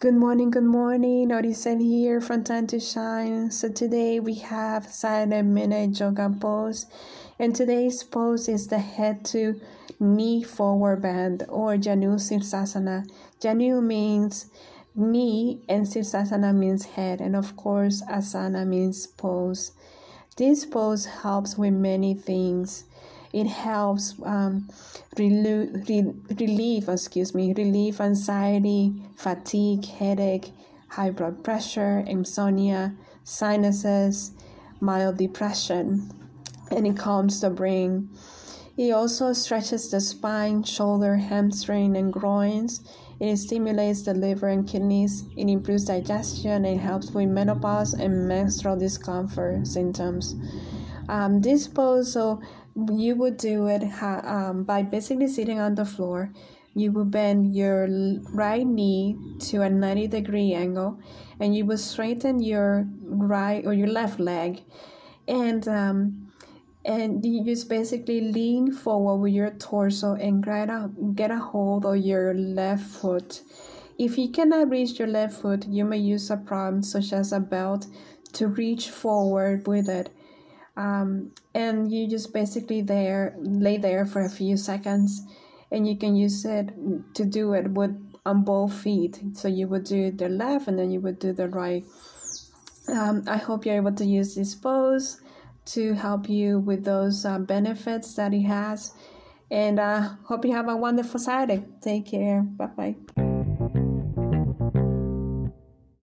Good morning, good morning. Odisel here from Time to Shine. So today we have silent minute yoga pose. And today's pose is the head to knee forward bend or Janu Sirsasana. Janu means knee and Sirsasana means head. And of course, Asana means pose. This pose helps with many things it helps um, relieve, relieve, excuse me, relieve anxiety, fatigue, headache, high blood pressure, insomnia, sinuses, mild depression, and it calms the brain. It also stretches the spine, shoulder, hamstring, and groins. It stimulates the liver and kidneys. It improves digestion. It helps with menopause and menstrual discomfort symptoms. Um, this pose, so you would do it um, by basically sitting on the floor. You would bend your right knee to a 90 degree angle and you would straighten your right or your left leg and um, and you just basically lean forward with your torso and get a, get a hold of your left foot. If you cannot reach your left foot, you may use a prop such as a belt to reach forward with it um, and you just basically there lay there for a few seconds and you can use it to do it with on both feet. So you would do the left and then you would do the right. Um, i hope you're able to use this pose to help you with those uh, benefits that it has. And uh, hope you have a wonderful saturday. Take care. Bye bye